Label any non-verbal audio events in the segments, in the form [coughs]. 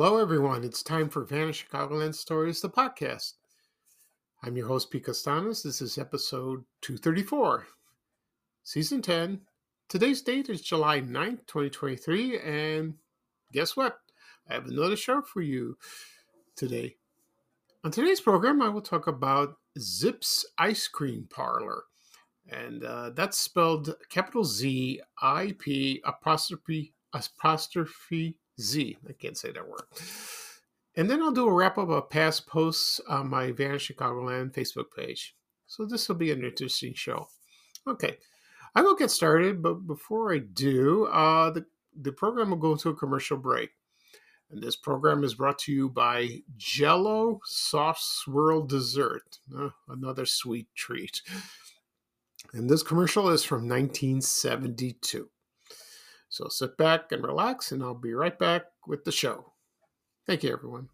Hello, everyone. It's time for Vanished Chicagoland Stories, the podcast. I'm your host, Pete Kastanes. This is episode 234, season 10. Today's date is July 9th, 2023. And guess what? I have another show for you today. On today's program, I will talk about Zip'z Ice Cream Parlor. And uh, that's spelled capital Z I P apostrophe apostrophe Z. I can't say that word. And then I'll do a wrap up of past posts on my Vanished Chicagoland Facebook page. So this will be an interesting show. Okay, I will get started, but before I do, uh, the, the program will go to a commercial break. And this program is brought to you by Jello Soft Swirl Dessert, uh, another sweet treat. And this commercial is from 1972. So sit back and relax, and I'll be right back with the show. Thank you, everyone.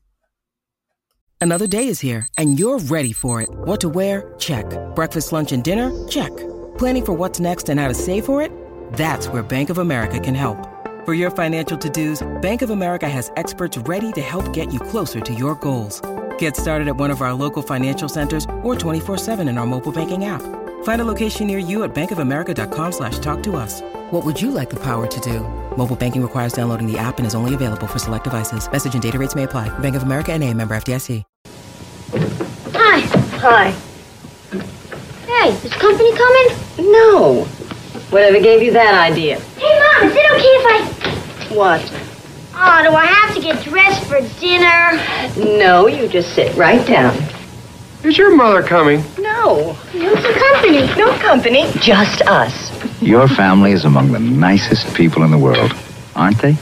Another day is here, and you're ready for it. What to wear? Check. Breakfast, lunch, and dinner? Check. Planning for what's next and how to save for it? That's where Bank of America can help. For your financial to dos, Bank of America has experts ready to help get you closer to your goals. Get started at one of our local financial centers or 24-7 in our mobile banking app. Find a location near you at bankofamerica.com slash talk to us. What would you like the power to do? Mobile banking requires downloading the app and is only available for select devices. Message and data rates may apply. Bank of America and a member FDIC. Hi. Hi. Hey, is company coming? No. Whatever gave you that idea? Hey, Mom, is it okay if I... What? Oh, do I have to get dressed for dinner? No, you just sit right down. Is your mother coming? No. No company? No company, just us. Your family is among the nicest people in the world, aren't they?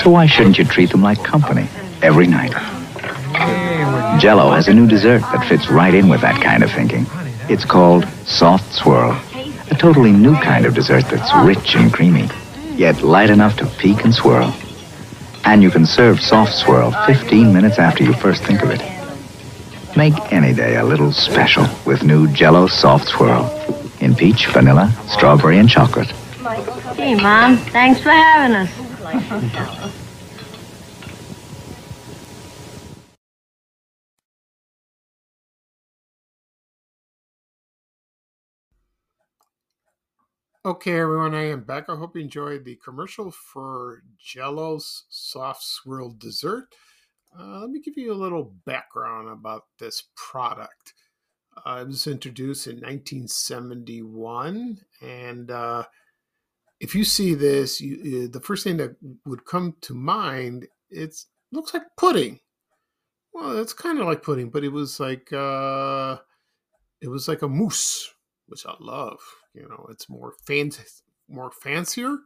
So why shouldn't you treat them like company every night? Jello has a new dessert that fits right in with that kind of thinking. It's called Soft Swirl, a totally new kind of dessert that's rich and creamy, yet light enough to peak and swirl. And you can serve Soft Swirl 15 minutes after you first think of it. Make any day a little special with new Jello Soft Swirl in peach, vanilla, strawberry, and chocolate. Hey, Mom, thanks for having us. Okay, everyone, I am back. I hope you enjoyed the commercial for Jello's Soft Swirl Dessert. Uh, let me give you a little background about this product. Uh, it was introduced in 1971, and uh, if you see this, you, the first thing that would come to mind it looks like pudding. Well, it's kind of like pudding, but it was like uh, it was like a mousse, which I love. You know, it's more fancy, more fancier,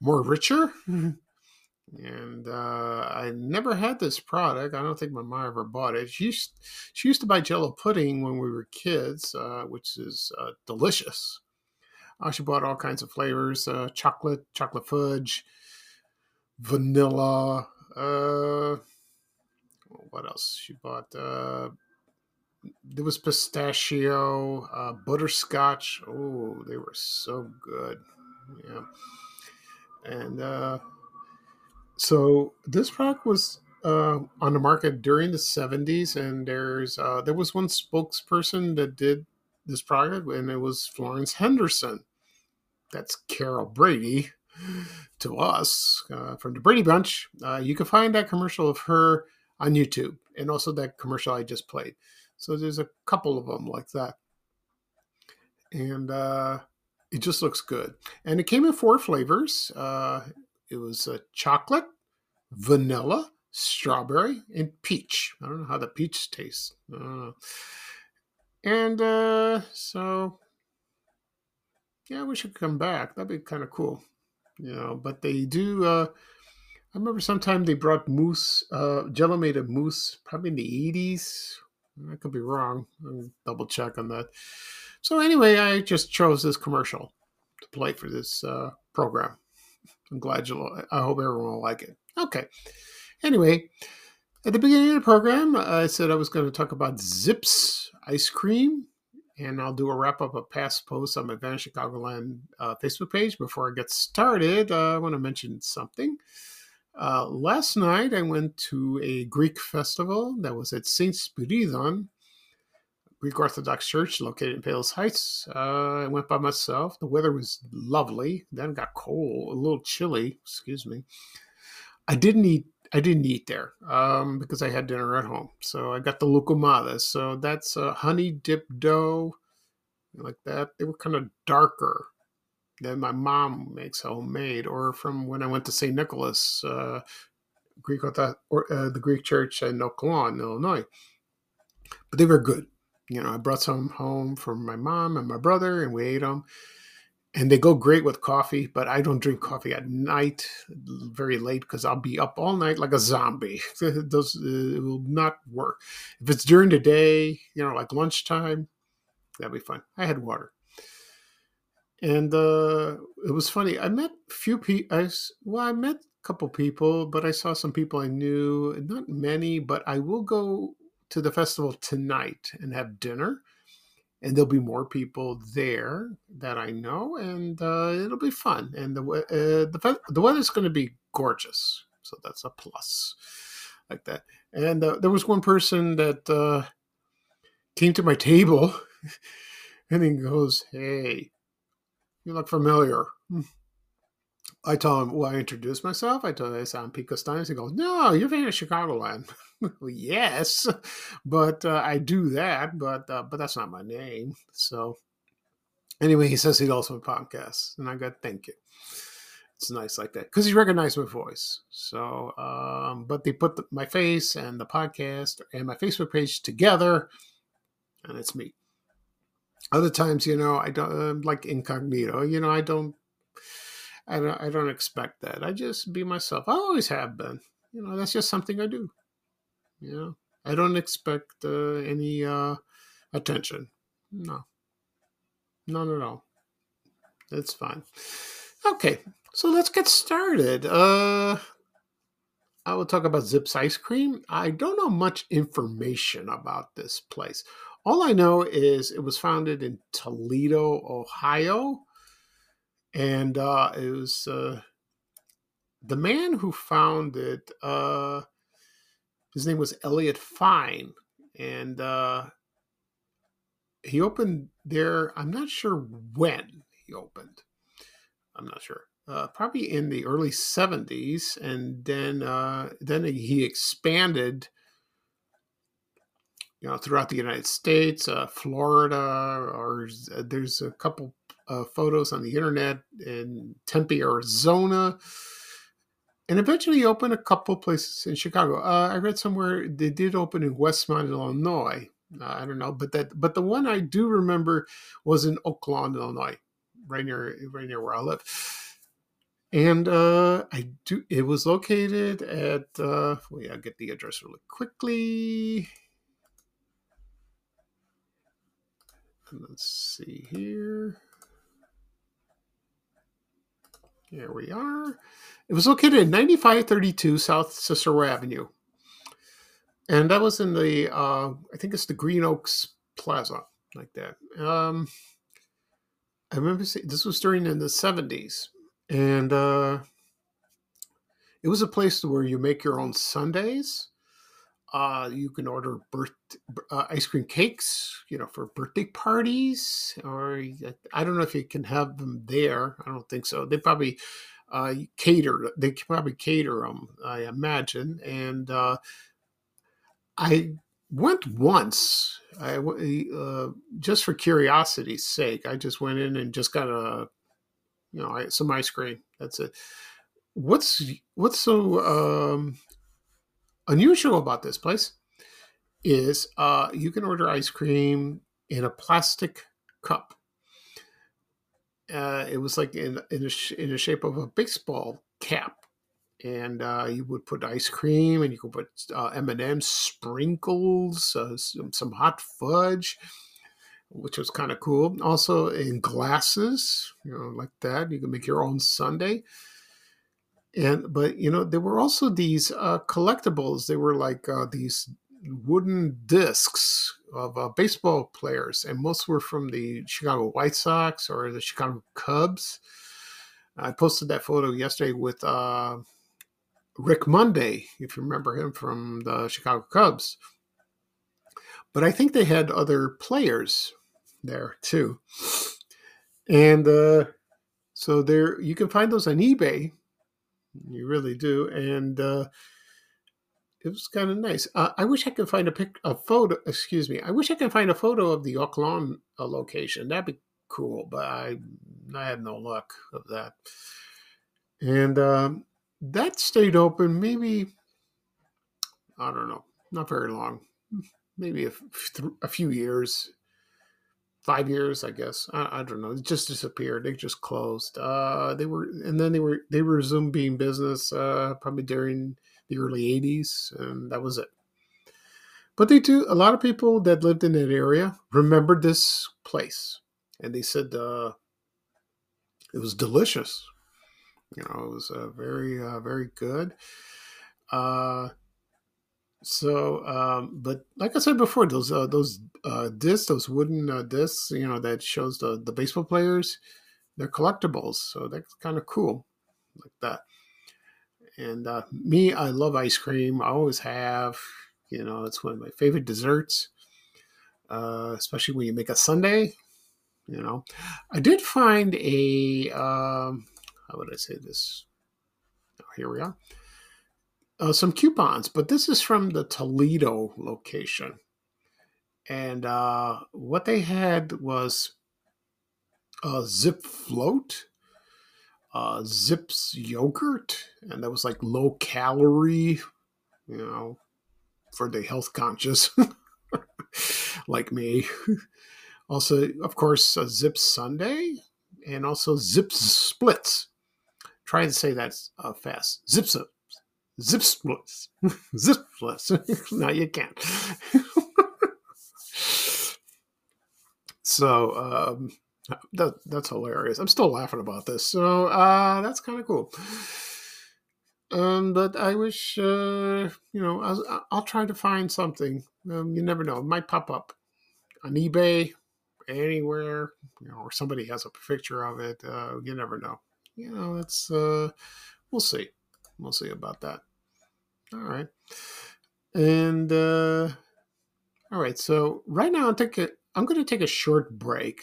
more richer. And uh, I never had this product. I don't think my mom ever bought it. She used, she used to buy Jello pudding when we were kids, uh, which is uh, delicious. Uh, she bought all kinds of flavors: uh, chocolate, chocolate fudge, vanilla. Uh, what else? She bought. Uh, there was pistachio, uh, butterscotch. Oh, they were so good. Yeah, and uh, so this product was uh, on the market during the 70s and there's uh, there was one spokesperson that did this product and it was florence henderson. That's carol brady to us uh, from the brady bunch. Uh, you can find that commercial of her on youtube and also that commercial i just played. So there's a couple of them like that. And uh, it just looks good. And it came in four flavors. Uh, it was a chocolate, vanilla, strawberry, and peach. I don't know how the peach tastes. And uh, so, yeah, we should come back. That'd be kind of cool, you know. But they do. Uh, I remember sometime they brought mousse, uh, Jello made a mousse, probably in the 80s. I could be wrong. I'll double check on that. So, anyway, I just chose this commercial to play for this uh, program. I'm glad you'll, I hope everyone will like it. Okay. Anyway, at the beginning of the program, I said I was going to talk about Zip'z ice cream, and I'll do a wrap up of past posts on my Vanish Chicagoland uh, Facebook page. Before I get started, uh, I want to mention something. Uh, last night, I went to a Greek festival that was at St. Spyridon, Greek Orthodox Church located in Palos Heights. Uh, I went by myself. The weather was lovely. Then got cold, a little chilly. Excuse me. I didn't eat. I didn't eat there um, because I had dinner at home. So I got the loukoumades. So that's a honey dip dough, like that. They were kind of darker than my mom makes homemade, or from when I went to St. Nicholas, uh, Greek or uh, the Greek church in Oak Lawn, Illinois. But they were good. You know, I brought some home from my mom and my brother, and we ate them. And they go great with coffee, but I don't drink coffee at night very late because I'll be up all night like a zombie. [laughs] it, does, it will not work. If it's during the day, you know, like lunchtime, that'd be fun. I had water and uh, it was funny. I met few people. I well, I met a couple people, but I saw some people I knew. Not many, but I will go to the festival tonight and have dinner, and there'll be more people there that I know, and uh, it'll be fun. And the uh, the the weather's going to be gorgeous, so that's a plus, like that. And uh, there was one person that uh, came to my table, [laughs] and he goes, "Hey." You look familiar. I tell him, well, I introduce myself. I tell him I sound Pico Stein. He goes, no, you're from Chicagoland. [laughs] [laughs] yes, but uh, I do that, but uh, but that's not my name. So anyway, he says he'd also podcast, and I got thank you. It's nice like that because he recognized my voice. So, um, but they put the, my face and the podcast and my Facebook page together, and it's me other times you know i don't uh, like incognito you know i don't i don't i don't expect that i just be myself i always have been you know that's just something i do know i don't expect uh, any uh attention. No. None at all. It's fine. Okay. So let's get started. Uh I will talk about Zip'z ice cream. I don't know much information about this place. All I know is it was founded in Toledo, Ohio, and uh, it was uh, the man who founded. Uh, his name was Elliot Fine, and uh, he opened there. I'm not sure when he opened. I'm not sure. Uh, probably in the early 70s, and then uh, then he expanded you know, throughout the United States, uh, Florida, or uh, there's a couple uh, photos on the internet in Tempe, Arizona, and eventually opened a couple places in Chicago. Uh, I read somewhere they did open in Westmont, Illinois. Uh, I don't know, but that but the one I do remember was in Oak Lawn, Illinois, right near right near where I live. And uh, I do. It was located at. Uh, wait, I'll get the address really quickly. Let's see here. Here we are. It was located at 9532 South Cicero Avenue. And that was in the, uh, I think it's the Green Oaks Plaza, like that. Um, I remember see, this was during in the 70s. And uh, it was a place where you make your own sundaes uh, you can order birth uh, ice cream cakes, you know, for birthday parties, or I don't know if you can have them there. I don't think so. They probably uh, cater. They probably cater them, I imagine. And uh, I went once. I uh, just for curiosity's sake. I just went in and just got a, you know, some ice cream. That's it. What's what's so um, unusual about this place is uh, you can order ice cream in a plastic cup. Uh, it was like in in a, in the shape of a baseball cap, and uh, you would put ice cream, and you could put uh, M and M sprinkles, uh, some, some hot fudge, which was kind of cool. Also in glasses, you know, like that. You can make your own sundae. And but you know there were also these uh, collectibles. They were like uh, these wooden discs of uh, baseball players, and most were from the Chicago White Sox or the Chicago Cubs. I posted that photo yesterday with uh, Rick Monday, if you remember him from the Chicago Cubs. But I think they had other players there too. And uh, so there you can find those on eBay. You really do. And uh, it was kind of nice. Uh, I wish I could find a pic, a photo. Excuse me. I wish I could find a photo of the Lawn uh, location. That'd be cool. But I, I had no luck of that. And um, that stayed open. Maybe I don't know. Not very long. Maybe a few years five years, I guess. I, I, don't know. It just disappeared. They just closed. Uh, they were, and then they were they resumed being business uh, probably during the early '80s, and that was it. But they do. A lot of people that lived in that area remembered this place, and they said uh, it was delicious. You know, it was uh, very uh, very good. Uh, so, um, but like I said before, those uh, those uh, discs, those wooden uh, discs, you know, that shows the the baseball players, they're collectibles. So that's kind of cool, like that. And uh, me, I love ice cream. I always have. You know, it's one of my favorite desserts, uh, especially when you make a sundae. You know, I did find a. Um, how would I say this? Oh, here we are uh, some coupons, but this is from the Toledo location. And uh, what they had was a Zip Float, uh, Zip'z yogurt, and that was like low calorie, you know, for the health conscious [laughs] like me. also, of course, a Zip'z Sunday and also Zip'z Splits. Try to say that uh, fast. Zip'z Zip splits. [laughs] [laughs] No, you can't. so um, that, that's hilarious. I'm still laughing about this. So uh, that's kind of cool. Um, but I wish, uh, you know, I'll, I'll, try to find something. Um, you never know; it might pop up on eBay, anywhere, you know, or somebody has a picture of it. Uh, you never know. You know, it's uh, we'll see. We'll see about that. All right. And uh all right, so right now I'm taking I'm going to take a short break,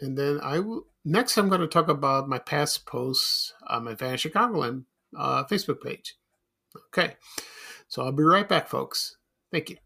and then I will next I'm going to talk about my past posts on my Vanish Chicagoland uh, Facebook page. Okay, so I'll be right back, folks. Thank you.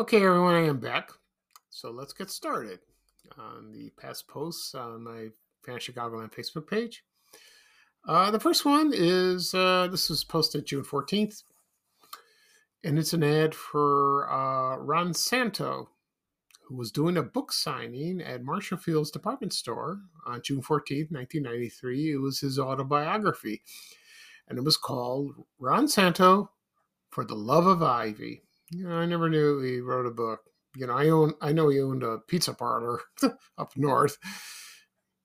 Okay, everyone, I am back. So let's get started on the past posts on my Vanish Chicagoland Facebook page. Uh, the first one is uh, this was posted June 14th, and it's an ad for uh, Ron Santo, who was doing a book signing at Marshall Field's department store on June 14th, 1993. It was his autobiography, and it was called Ron Santo for the Love of Ivy. You know, I never knew he wrote a book. You know, I own I know he owned a pizza parlor [laughs] up north,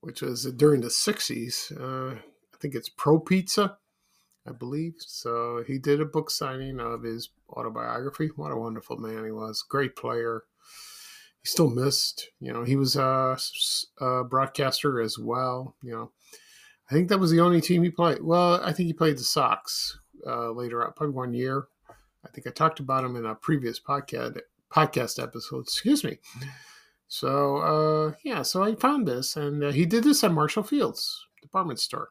which was during the '60s. Uh, I think it's Pro Pizza, I believe. So he did a book signing of his autobiography. What a wonderful man he was! Great player. He still missed. You know, he was a, a broadcaster as well. You know, I think that was the only team he played. Well, I think he played the Sox uh, later on, probably one year I think I talked about him in a previous podcast podcast episode. Excuse me. So uh, yeah, so I found this, and uh, he did this at Marshall Fields department store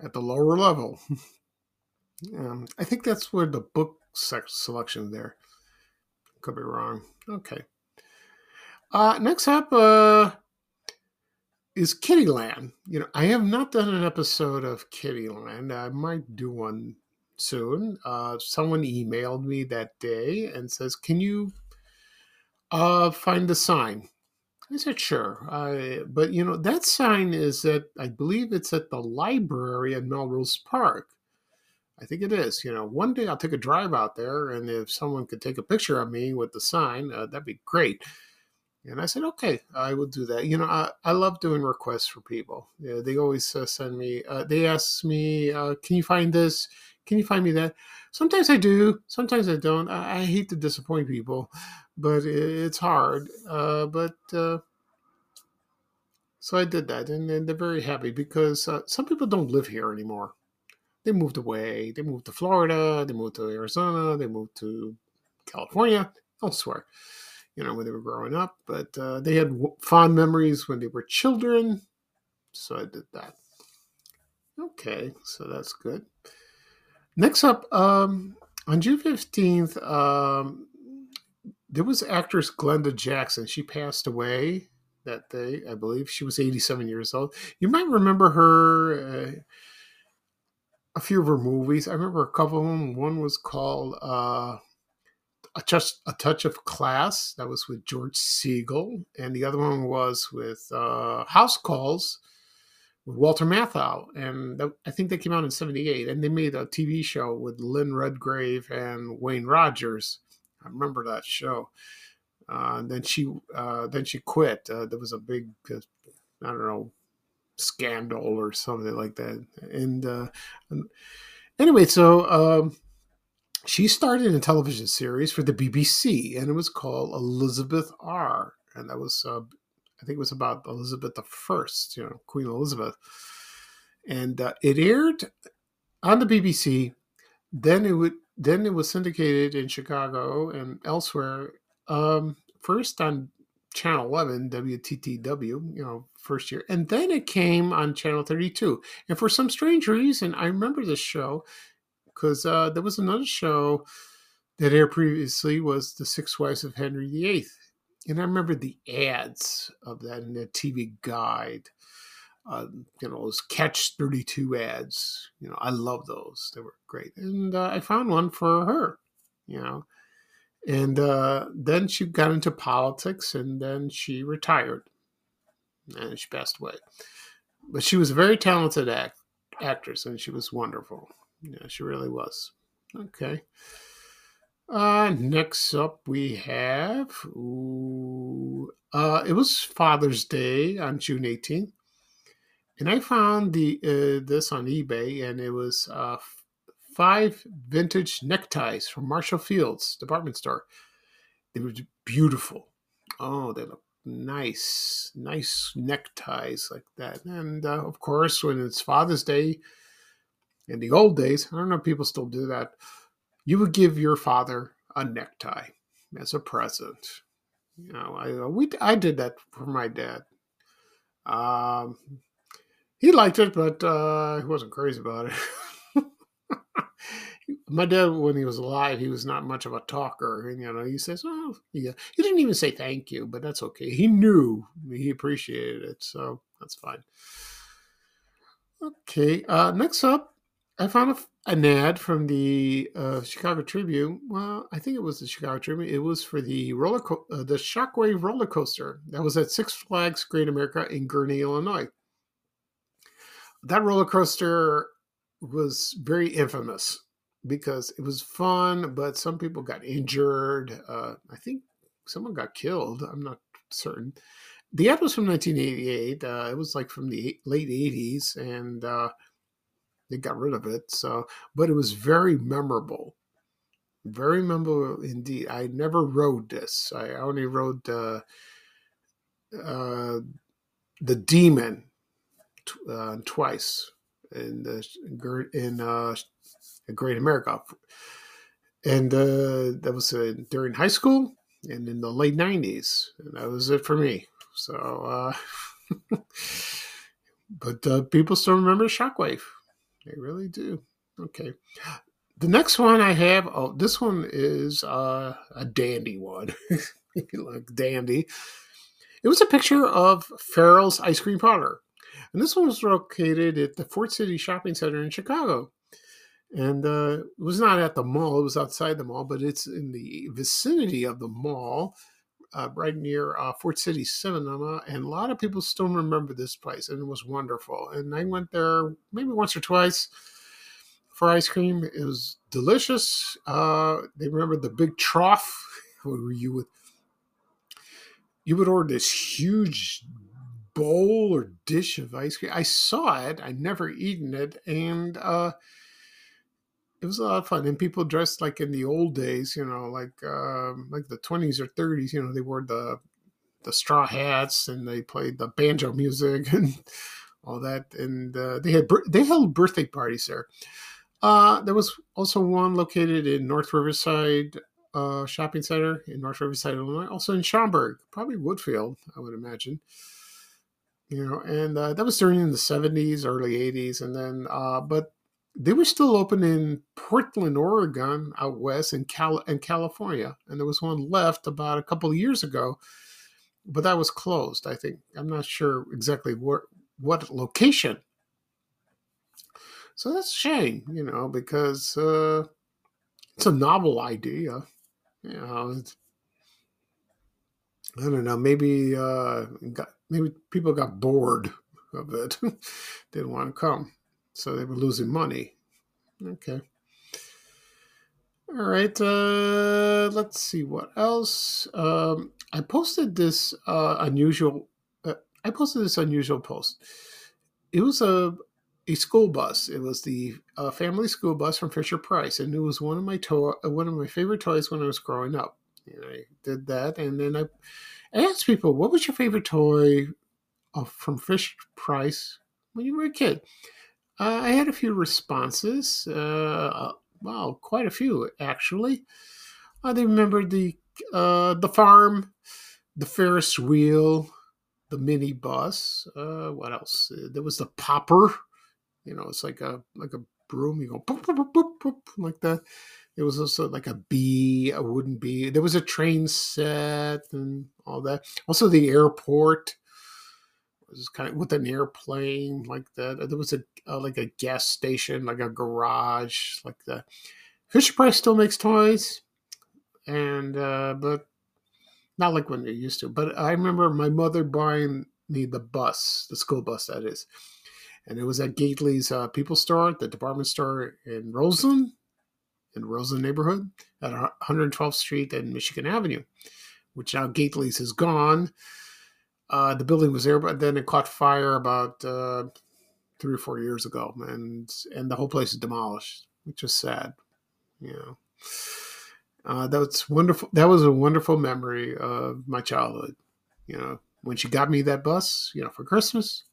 at the lower level. [laughs] um, I think that's where the book selection there. Could be wrong. Okay. Uh, next up uh, is Kiddieland. You know, I have not done an episode of Kiddieland. I might do one soon. Uh, someone emailed me that day and says, "Can you uh, find the sign?" I said, "Sure." But you know, that sign is at I believe it's at the library at Melrose Park. I think it is. You know, one day I'll take a drive out there, and if someone could take a picture of me with the sign, uh, that'd be great. And I said, okay, I will do that. You know, I, I love doing requests for people. Yeah, they always uh, send me, uh, they ask me, uh, can you find this? Can you find me that? Sometimes I do, sometimes I don't. I, I hate to disappoint people, but it, it's hard. Uh, but uh, so I did that, and, and, they're very happy because uh, some people don't live here anymore. They moved away. They moved to Florida. They moved to Arizona. They moved to California, elsewhere you know, when they were growing up. But uh, they had fond memories when they were children. So I did that. Okay, so that's good. Next up, um, on June 15th, um, there was actress Glenda Jackson. She passed away that day, I believe. She was 87 years old. You might remember her, uh, a few of her movies. I remember a couple of them. One was called uh, a touch, a touch of class that was with George Segal, and the other one was with uh, House Calls with Walter Matthau, and I think they came out in '78, and they made a TV show with Lynn Redgrave and Wayne Rogers. I remember that show. Uh, and then she uh, then she quit. Uh, there was a big uh, I don't know scandal or something like that, and, uh, and anyway, so. Um, she started a television series for the BBC, and it was called Elizabeth R. And that was, uh, I think, it was about Elizabeth the First, you know, Queen Elizabeth. And uh, it aired on the BBC. Then it would, then it was syndicated in Chicago and elsewhere. Um, first on Channel 11, WTTW, you know, first year. And then it came on Channel 32. And for some strange reason, I remember this show because uh, there was another show that aired previously was The Six Wives of Henry VIII. And I remember the ads of that in the TV guide. Uh, you know, those Catch 32 ads. You know, I love those. They were great. And uh, I found one for her, you know. And uh, then she got into politics and then she retired and she passed away. But she was a very talented act- actress and she was wonderful. Yeah, she really was. Okay. Uh, next up, we have. Ooh, uh, it was Father's Day on June 18th, and I found the uh, this on eBay, and it was uh, five vintage neckties from Marshall Fields department store. They were beautiful. Oh, they look nice, nice neckties like that. And uh, of course, when it's Father's Day, in the old days, I don't know if people still do that, you would give your father a necktie as a present. You know, I uh, we I did that for my dad. Um, he liked it, but uh, he wasn't crazy about it. [laughs] my dad, when he was alive, he was not much of a talker, and you know, he says, "Oh, yeah." He didn't even say thank you, but that's okay. He knew he appreciated it, so that's fine. Okay, uh, next up, I found a, an ad from the uh, Chicago Tribune. Well, I think it was the Chicago Tribune. It was for the roller co- uh, the Shockwave roller coaster that was at Six Flags Great America in Gurnee, Illinois. That roller coaster was very infamous because it was fun, but some people got injured. Uh, I think someone got killed. I'm not certain. The ad was from 1988. Uh, it was like from the late 80s, and uh, they got rid of it. So, but it was very memorable, very memorable indeed. I never rode this. I only rode uh, uh, the Demon uh, twice in the in uh, Great America, and uh, that was uh, during high school and in the late '90s, and that was it for me. So. Uh, [laughs] but uh, people still remember Shockwave. They really do. Okay. The next one I have, oh, this one is uh, a dandy one. [laughs] like dandy. It was a picture of Farrell's Ice Cream Parlor. And this one was located at the Ford City Shopping Center in Chicago. And uh, it was not at the mall, it was outside the mall, but it's in the vicinity of the mall, uh, right near uh, Ford City Cinema. And a lot of people still remember this place, and it was wonderful. And I went there maybe once or twice for ice cream. It was delicious. Uh, they remember the big trough [laughs] where you would you would order this huge bowl or dish of ice cream. I saw it. I never eaten it, and uh, it was a lot of fun. And people dressed like in the old days, you know, like uh, like the twenties or thirties. You know, they wore the the straw hats and they played the banjo music [laughs] and all that. And uh, they had they held birthday parties there. Uh, there was also one located in North Riverside uh, Shopping Center in North Riverside, Illinois. Also in Schaumburg, probably Woodfield, I would imagine. You know, and uh, that was during the '70s, early '80s, and then, uh, but they were still open in Portland, Oregon, out west, in Cal in California, and there was one left about a couple of years ago, but that was closed. I think I'm not sure exactly where what location so that's a shame, you know, because uh, it's a novel idea. You know, I don't know. Maybe uh, got, maybe people got bored of it, [laughs] didn't want to come, so they were losing money. Okay. All right. Uh, let's see what else. Um, I posted this uh, unusual. Uh, I posted this unusual post. It was a a school bus. It was the uh, family school bus from Fisher Price, and it was one of my to- uh, one of my favorite toys when I was growing up. And I did that, and then I asked people, "What was your favorite toy uh, from Fisher Price when you were a kid?" Uh, I had a few responses. Uh, uh wow, quite a few actually. they remembered the the farm, the Ferris wheel, the mini bus. what else? There was the popper you know, it's like a like a broom. You go boop, boop, boop, boop, like that. It was also like a bee, a wooden bee. There was a train set and all that. Also, the airport was kind of with an airplane like that. There was a uh, like a gas station, like a garage, like that. Fisher Price still makes toys, and uh, but not like when they used to. But I remember my mother buying me the bus, the school bus that is, and it was at Gately's uh, People Store, the department store in Roseland, in Roseland neighborhood, at 112th Street and Michigan Avenue, which now Gately's is gone. Uh, the building was there, but then it caught fire about uh, three or four years ago, and and the whole place is demolished, which is sad. You know, uh, that's wonderful. That was a wonderful memory of my childhood. You know, when she got me that bus, you know, for Christmas,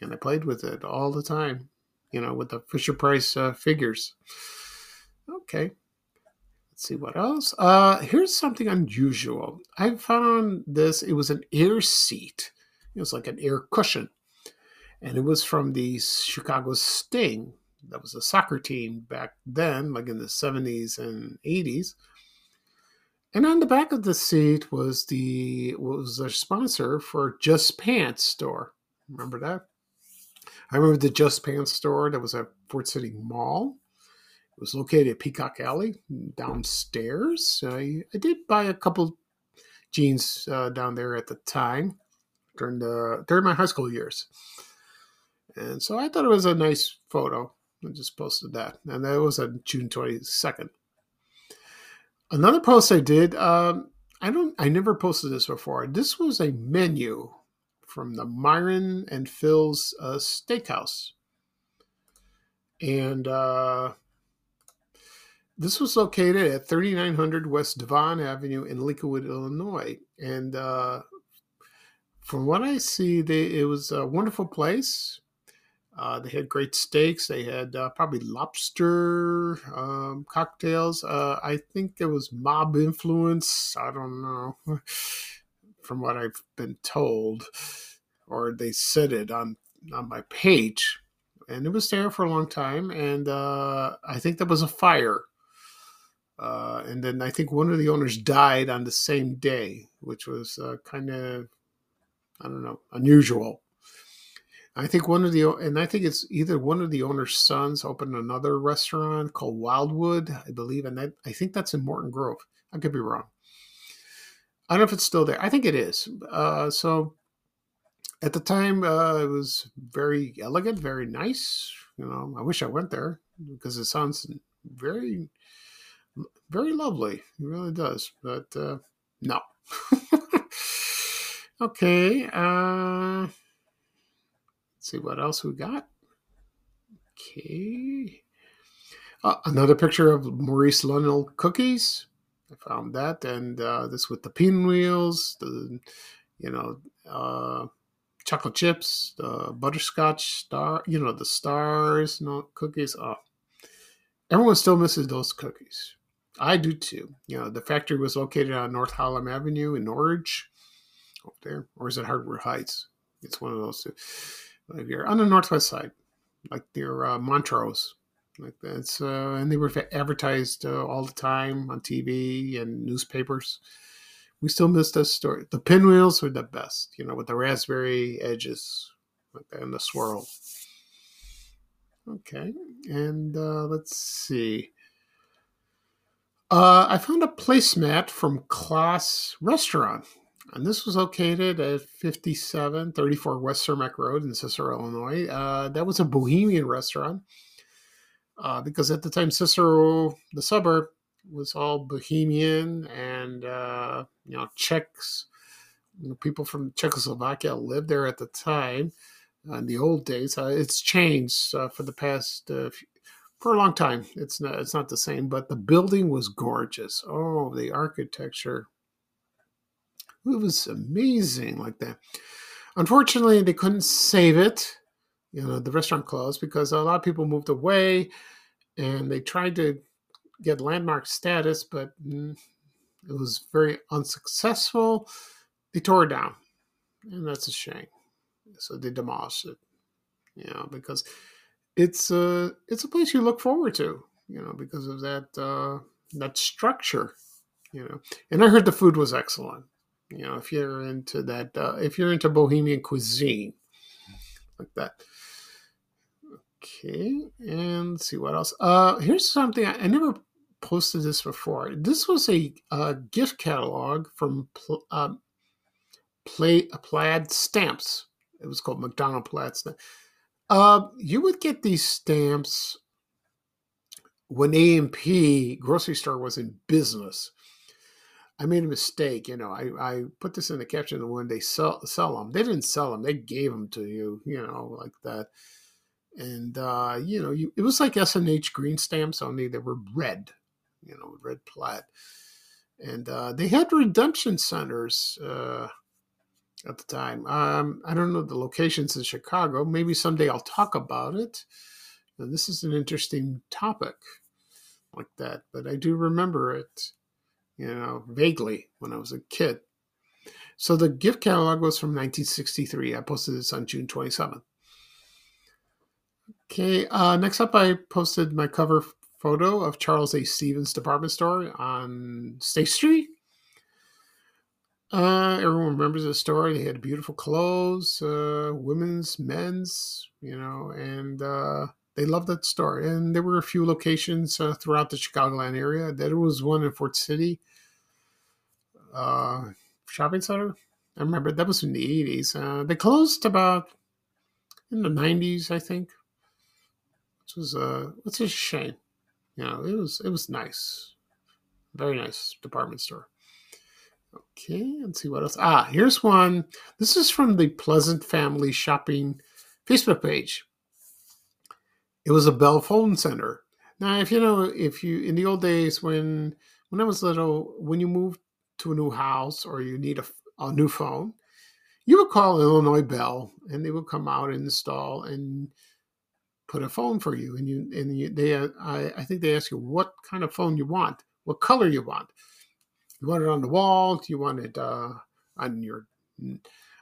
and I played with it all the time, you know, with the Fisher Price uh, figures. Okay. Let's see what else. Uh, here's something unusual. I found this. It was an air seat. It was like an air cushion, and it was from the Chicago Sting. That was a soccer team back then, like in the 70s and 80s. And on the back of the seat was the was a sponsor for Just Pants store. Remember that? I remember the Just Pants store that was at Ford City Mall. It was located at Peacock Alley downstairs. I, I did buy a couple jeans uh, down there at the time during the during my high school years, and so I thought it was a nice photo. I just posted that, and that was on June twenty second. Another post I did. Um, I don't. I never posted this before. This was a menu from the Myron and Phil's uh, Steakhouse. And uh, this was located at 3900 West Devon Avenue in Lincolnwood, Illinois. And uh, from what I see, they, it was a wonderful place. Uh, they had great steaks. They had uh, probably lobster um, cocktails. Uh, I think there was mob influence. I don't know. [laughs] from what I've been told, or they said it on on my page, and it was there for a long time. And uh, I think there was a fire, uh, and then I think one of the owners died on the same day, which was uh, kind of I don't know unusual. I think one of the and I think it's either one of the owner's sons opened another restaurant called Wildwood, I believe, and that, I think that's in Morton Grove. I could be wrong. I don't know if it's still there. I think it is. Uh, so at the time, uh, it was very elegant, very nice. You know, I wish I went there because it sounds very, very lovely. It really does. But uh, no. [laughs] okay. Uh, Let's see what else we got. Okay. Uh, another picture of Maurice Lenell cookies. I found that, and uh, this with the pinwheels, the you know uh, chocolate chips, the butterscotch star, you know the stars, know, cookies. Oh, everyone still misses those cookies. I do too. You know, the factory was located on North Harlem Avenue in Norridge, over there, or is it Harwood Heights? It's one of those two if you're on the northwest side, like near uh, Montrose, like that's uh, and they were advertised uh, all the time on TV and newspapers. We still miss this story. The pinwheels were the best, you know, with the raspberry edges like and the swirl. Okay, and uh, let's see. Uh, I found a placemat from Klas Restaurant and this was located at 5734 West Cermak Road in Cicero, Illinois. Uh, that was a bohemian restaurant uh, because at the time, Cicero, the suburb, was all bohemian and, uh, you know, Czechs, you know, people from Czechoslovakia lived there at the time. Uh, in the old days, uh, it's changed uh, for the past for a long time. It's not it's not the same, but the building was gorgeous. Oh, the architecture it was amazing like that. Unfortunately, they couldn't save it. You know, the restaurant closed because a lot of people moved away and they tried to get landmark status, but mm, it was very unsuccessful. They tore it down, and that's a shame. So they demolished it, you know, because it's a it's a place you look forward to, you know, because of that uh, that structure, you know. And I heard the food was excellent. You know, if you're into that, uh, if you're into Bohemian cuisine, like that. Okay, and see what else. Uh, here's something I, I never posted this before. This was a, a gift catalog from pl- um, play, Plaid Stamps. It was called MacDonald Plaid Stamps. Uh, you would get these stamps when A&P grocery store was in business. I made a mistake. You know, I, I put this in the caption when they sell sell them. They didn't sell them. They gave them to you. You know, like that. And uh, you know, you it was like S and H green stamps only they were red. You know, red plaid. And uh, they had redemption centers uh, at the time. Um, I don't know the locations in Chicago. Maybe someday I'll talk about it. And this is an interesting topic like that, but I do remember it you know, vaguely when I was a kid. So the gift catalog was from 1963. I posted this on June 27th. Okay, uh, next up, I posted my cover photo of Charles A. Stevens department store on State Street. Uh, everyone remembers the story. They had beautiful clothes, uh, women's, men's, you know, and uh, they loved that store. And there were a few locations uh, throughout the Chicagoland area. There was one in Ford City uh, shopping center. I remember that was in the 80s. Uh, they closed about in the 90s, I think. Which was uh, it's a shame. You know, it was it was nice, very nice department store. Okay, let's see what else. Ah, here's one. This is from the Pleasant Family Shopping Facebook page. It was a Bell phone center. Now, if you know, if you in the old days when when I was little, when you moved to a new house or you need a, a new phone, you would call Illinois Bell and they would come out and install and put a phone for you. And you and you, they, I, I think they ask you what kind of phone you want, what color you want. You want it on the wall? Do you want it uh, on your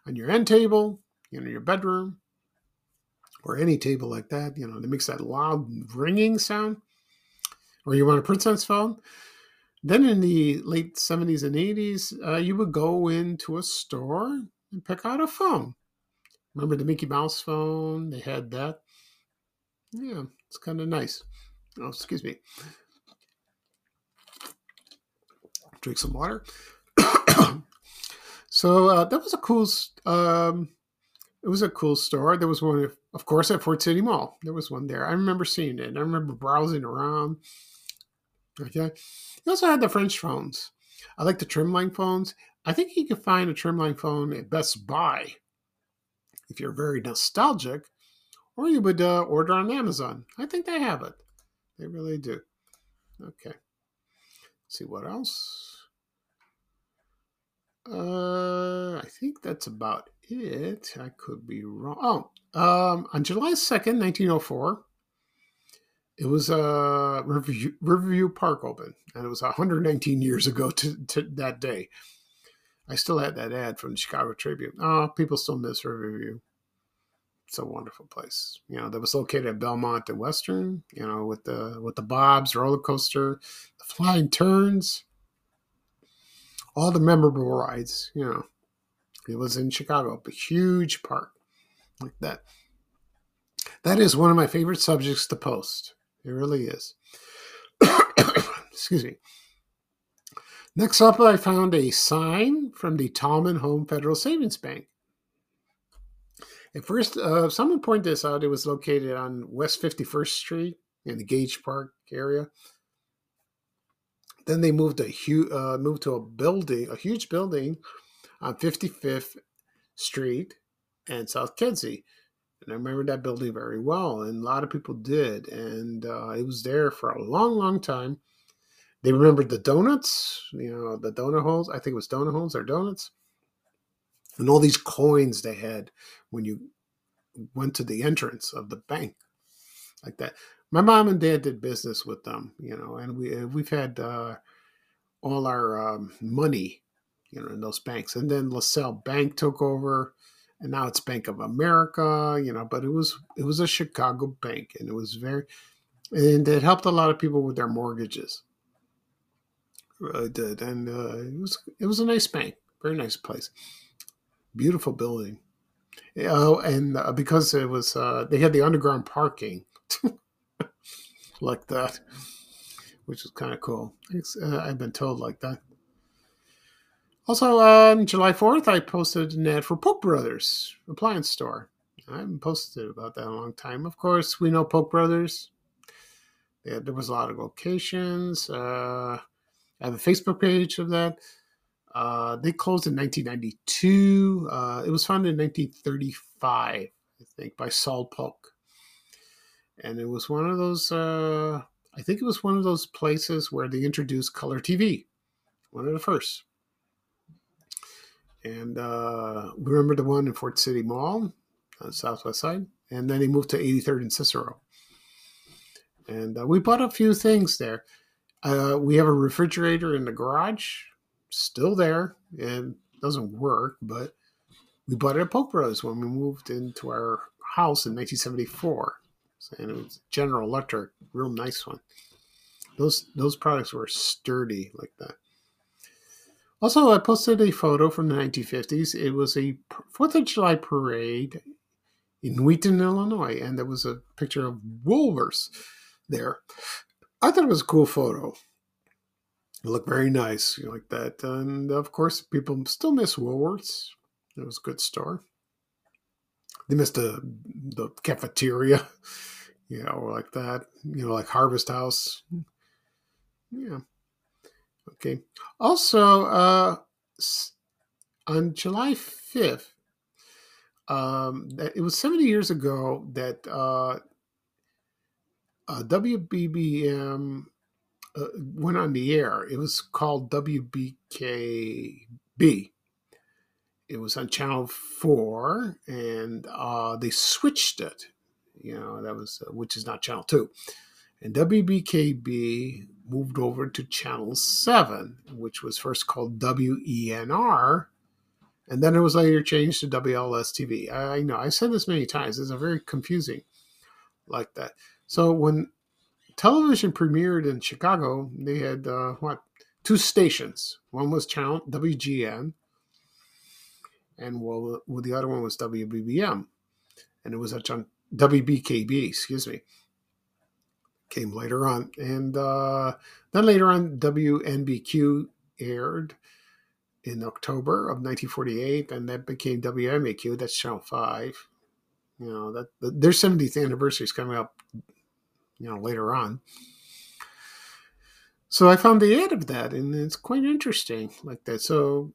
on your end table? You know, your bedroom. or any table like that, you know, that makes that loud ringing sound, or you want a princess phone. Then in the late 70s and 80s, uh, you would go into a store and pick out a phone. Remember the Mickey Mouse phone? They had that. Yeah, it's kind of nice. Oh, excuse me. Drink some water. [coughs] so uh, that was a cool. Um, it was a cool store. There was one, of course, at Ford City Mall. There was one there. I remember seeing it. I remember browsing around. Okay. He also had the French phones. I like the trimline phones. I think you can find a trimline phone at Best Buy if you're very nostalgic, or you would uh, order on Amazon. I think they have it. They really do. Okay. Let's see what else. Uh, I think that's about it. I could be wrong. Oh, um, on July 2nd, 1904, it was uh, Riverview, Riverview Park open, and it was 119 years ago [laughs] to, to that day. I still had that ad from the Chicago Tribune. Oh, people still miss Riverview. It's a wonderful place. You know, that was located at Belmont and Western. You know, with the with the Bob's roller coaster, the flying turns, all the memorable rides. You know, it was in Chicago, a huge park like that. That is one of my favorite subjects to post. It really is. [coughs] Excuse me. Next up, I found a sign from the Talman Home Federal Savings Bank. At first, uh, someone pointed this out. It was located on West 51st Street in the Gage Park area. Then they moved a hu- uh, moved to a building, a huge building on 55th Street and South Kedzie. And I remember that building very well, and a lot of people did. And uh, it was there for a long, long time. They remembered the donuts, you know, the donut holes. I think it was donut holes or donuts. And all these coins they had when you went to the entrance of the bank, like that. My mom and dad did business with them, you know, and we we've had uh, all our um, money, you know, in those banks. And then LaSalle Bank took over, and now it's Bank of America, you know. But it was it was a Chicago bank, and it was very, and it helped a lot of people with their mortgages really did, and uh, it was it was a nice bank, very nice place, beautiful building. Oh, and uh, because it was uh, they had the underground parking [laughs] [laughs] like that, which is kind of cool. Uh, I've been told like that. Also, on July 4th, I posted an ad for Polk Brothers appliance store. I haven't posted about that in a long time. Of course, we know Polk Brothers. Yeah, there was a lot of locations. Uh, I have a Facebook page of that. Uh, they closed in 1992. Uh, it was founded in 1935, I think, by Sol Polk. And it was one of those, uh, I think it was one of those places where they introduced color TV, one of the first. And uh, remember the one in Ford City Mall, on Southwest side. And then he moved to 83rd and Cicero. And uh, we bought a few things there. Uh, we have a refrigerator in the garage, still there, and doesn't work, but we bought it at Polk Bros when we moved into our house in 1974. And it was General Electric, real nice one. Those those products were sturdy like that. Also, I posted a photo from the 1950s. It was a Fourth of July parade in Wheaton, Illinois, and there was a picture of Woolworths there. I thought it was a cool photo. It looked very nice, like that. And of course, people still miss Woolworths. It was a good store. They missed the the cafeteria, [laughs] you know, like that. You know, like Harvest House. Yeah. Okay. Also, uh, on July fifth, um, it was seventy years ago that uh, uh, WBBM uh, went on the air. It was called WBKB. It was on Channel 4, and uh, they switched it. You know, that was, uh, which is not Channel 2. And WBKB moved over to Channel 7, which was first called WENR, And then it was later changed to WLS TV. I, I know I said this many times. It's a very confusing like that. So when television premiered in Chicago, they had uh, what two stations. One was channel WGN, and well, well, the other one was WBBM, and it was on WBKB. Excuse me. Came later on, and uh, then later on, WNBQ aired in October of 1948, and that became WMAQ. That's Channel Five. You know that their 70th anniversary is coming up. You know later on. So I found the ad of that, and it's quite interesting, like that. So,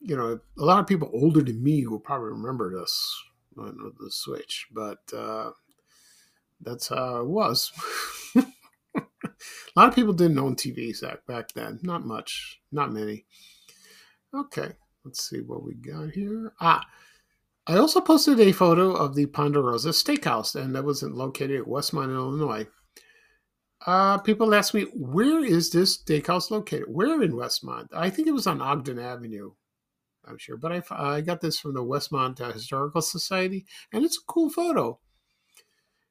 you know, a lot of people older than me will probably remember this, the switch, but uh, that's how it was. [laughs] a lot of people didn't own TVs back back then. Not much, not many. Okay, let's see what we got here. Ah, I also posted a photo of the Ponderosa Steakhouse, and that was located at Westmont, Illinois. Uh, people ask me, where is this steakhouse located? Where in Westmont? I think it was on Ogden Avenue. I'm sure, but I, I got this from the Westmont Historical Society, and it's a cool photo.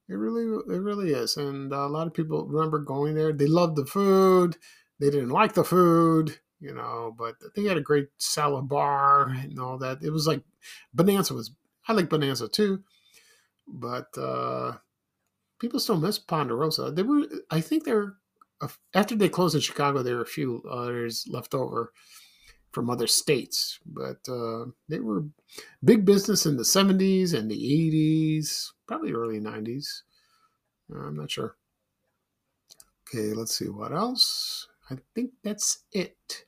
It really, it really is, and a lot of people remember going there. They loved the food. They didn't like the food, you know, but they had a great salad bar and all that. It was like Bonanza was. I like Bonanza too, but uh, people still miss Ponderosa. There were, I think, there after they closed in Chicago, there were a few others left over from other states, but uh, they were big business in the 70s and the 80s, probably early 90s. I'm not sure. Okay, let's see what else. I think that's it.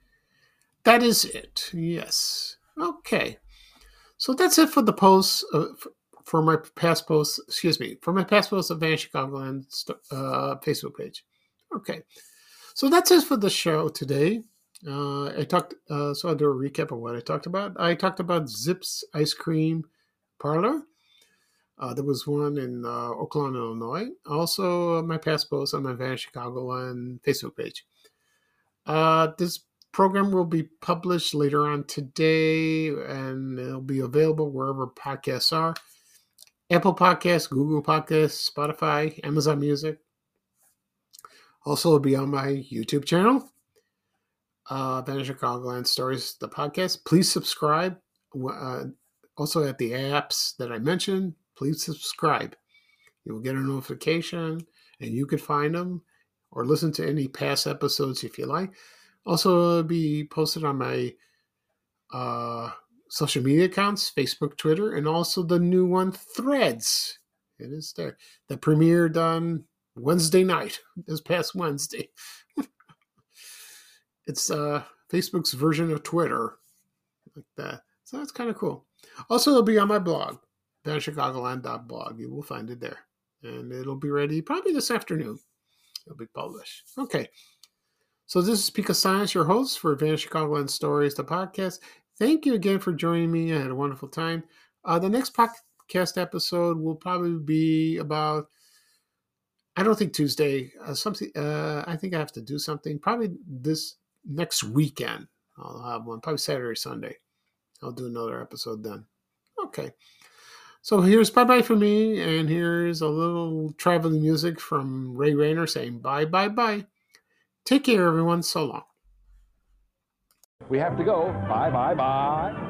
That is it. Yes. Okay. So that's it for the post. Uh, for my past posts, excuse me, for my past posts of Vanished Chicagoland uh, Facebook page. Okay, so that's it for the show today. Uh, I talked, uh, so I'll do a recap of what I talked about. I talked about Zip'z Ice Cream Parlor. Uh, there was one in uh, Oakland, Illinois. Also, uh, my past posts on my Vanished Chicagoland Facebook page. Uh, this program will be published later on today, and it'll be available wherever podcasts are. Apple Podcasts, Google Podcasts, Spotify, Amazon Music. Also, it'll be on my YouTube channel, uh, Vanished Chicagoland Stories, the podcast. Please subscribe. Uh, also, at the apps that I mentioned, please subscribe. You will get a notification, and you can find them or listen to any past episodes if you like. Also, be posted on my uh, social media accounts Facebook, Twitter, and also the new one, Threads. It is there. That premiered on Wednesday night, [laughs] this past Wednesday. It's uh, Facebook's version of Twitter, like that. So that's kind of cool. Also, it'll be on my blog, vanchicagoland.blog. You will find it there. And it'll be ready probably this afternoon. It'll be published. Okay. So this is Pete Kastanes, your host for Vanished Chicagoland Stories, the podcast. Thank you again for joining me. I had a wonderful time. Uh, the next podcast episode will probably be about. I don't think Tuesday. Uh, something. Uh, I think I have to do something. Probably this next weekend. I'll have one. Probably Saturday Sunday. I'll do another episode then. Okay. So here's bye bye for me, and here's a little traveling music from Ray Rayner saying bye bye bye. Take care, everyone. So long. We have to go. Bye, bye, bye.